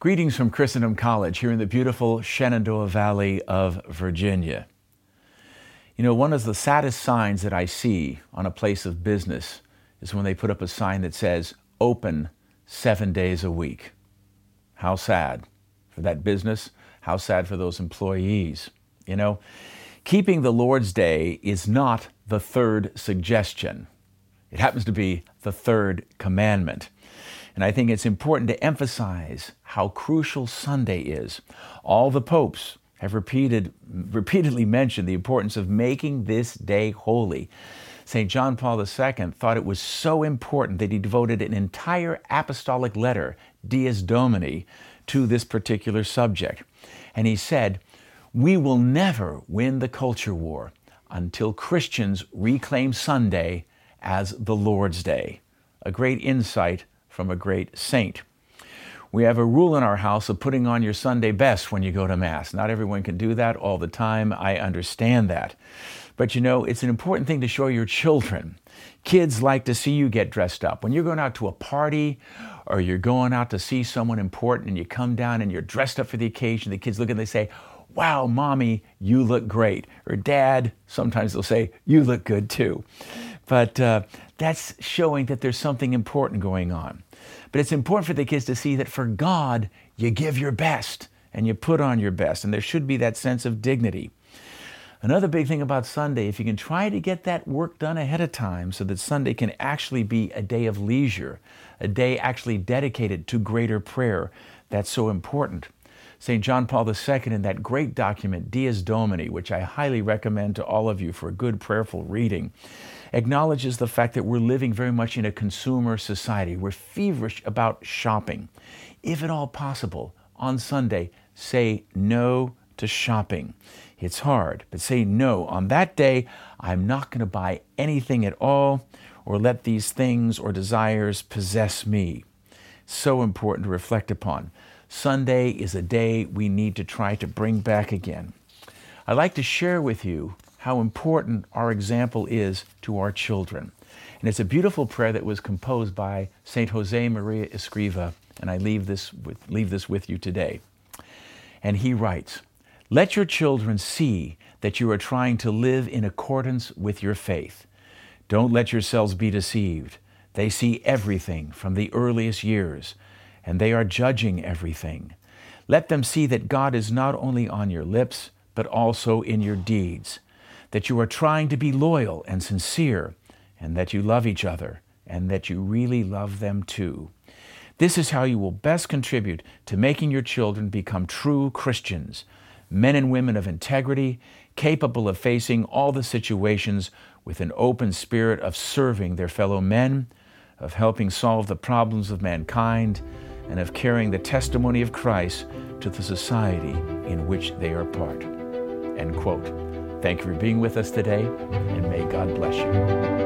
Greetings from Christendom College here in the beautiful Shenandoah Valley of Virginia. You know, one of the saddest signs that I see on a place of business is when they put up a sign that says, open seven days a week. How sad for that business. How sad for those employees. You know, keeping the Lord's Day is not the third suggestion. It happens to be the third commandment. And I think it's important to emphasize how crucial Sunday is. All the popes have repeated, repeatedly mentioned the importance of making this day holy. St. John Paul II thought it was so important that he devoted an entire apostolic letter, Dies Domini, to this particular subject. And he said, We will never win the culture war until Christians reclaim Sunday as the Lord's Day. A great insight from a great saint. We have a rule in our house of putting on your Sunday best when you go to Mass. Not everyone can do that all the time. I understand that. But you know, it's an important thing to show your children. Kids like to see you get dressed up. When you're going out to a party or you're going out to see someone important and you come down and you're dressed up for the occasion, the kids look and they say, Wow, mommy, you look great. Or dad, sometimes they'll say, You look good too. But uh, that's showing that there's something important going on. But it's important for the kids to see that for God, you give your best and you put on your best, and there should be that sense of dignity. Another big thing about Sunday, if you can try to get that work done ahead of time so that Sunday can actually be a day of leisure, a day actually dedicated to greater prayer, that's so important. St. John Paul II, in that great document, Dies Domini, which I highly recommend to all of you for a good prayerful reading, acknowledges the fact that we're living very much in a consumer society. We're feverish about shopping. If at all possible, on Sunday, say no to shopping. It's hard, but say no. On that day, I'm not going to buy anything at all or let these things or desires possess me. So important to reflect upon. Sunday is a day we need to try to bring back again. I'd like to share with you how important our example is to our children. And it's a beautiful prayer that was composed by St. Jose Maria Escriva, and I leave this with, leave this with you today. And he writes, Let your children see that you are trying to live in accordance with your faith. Don't let yourselves be deceived. They see everything from the earliest years, and they are judging everything. Let them see that God is not only on your lips, but also in your deeds that you are trying to be loyal and sincere, and that you love each other, and that you really love them too. This is how you will best contribute to making your children become true Christians, men and women of integrity, capable of facing all the situations with an open spirit of serving their fellow men, of helping solve the problems of mankind, and of carrying the testimony of Christ to the society in which they are part. End quote. Thank you for being with us today, and may God bless you.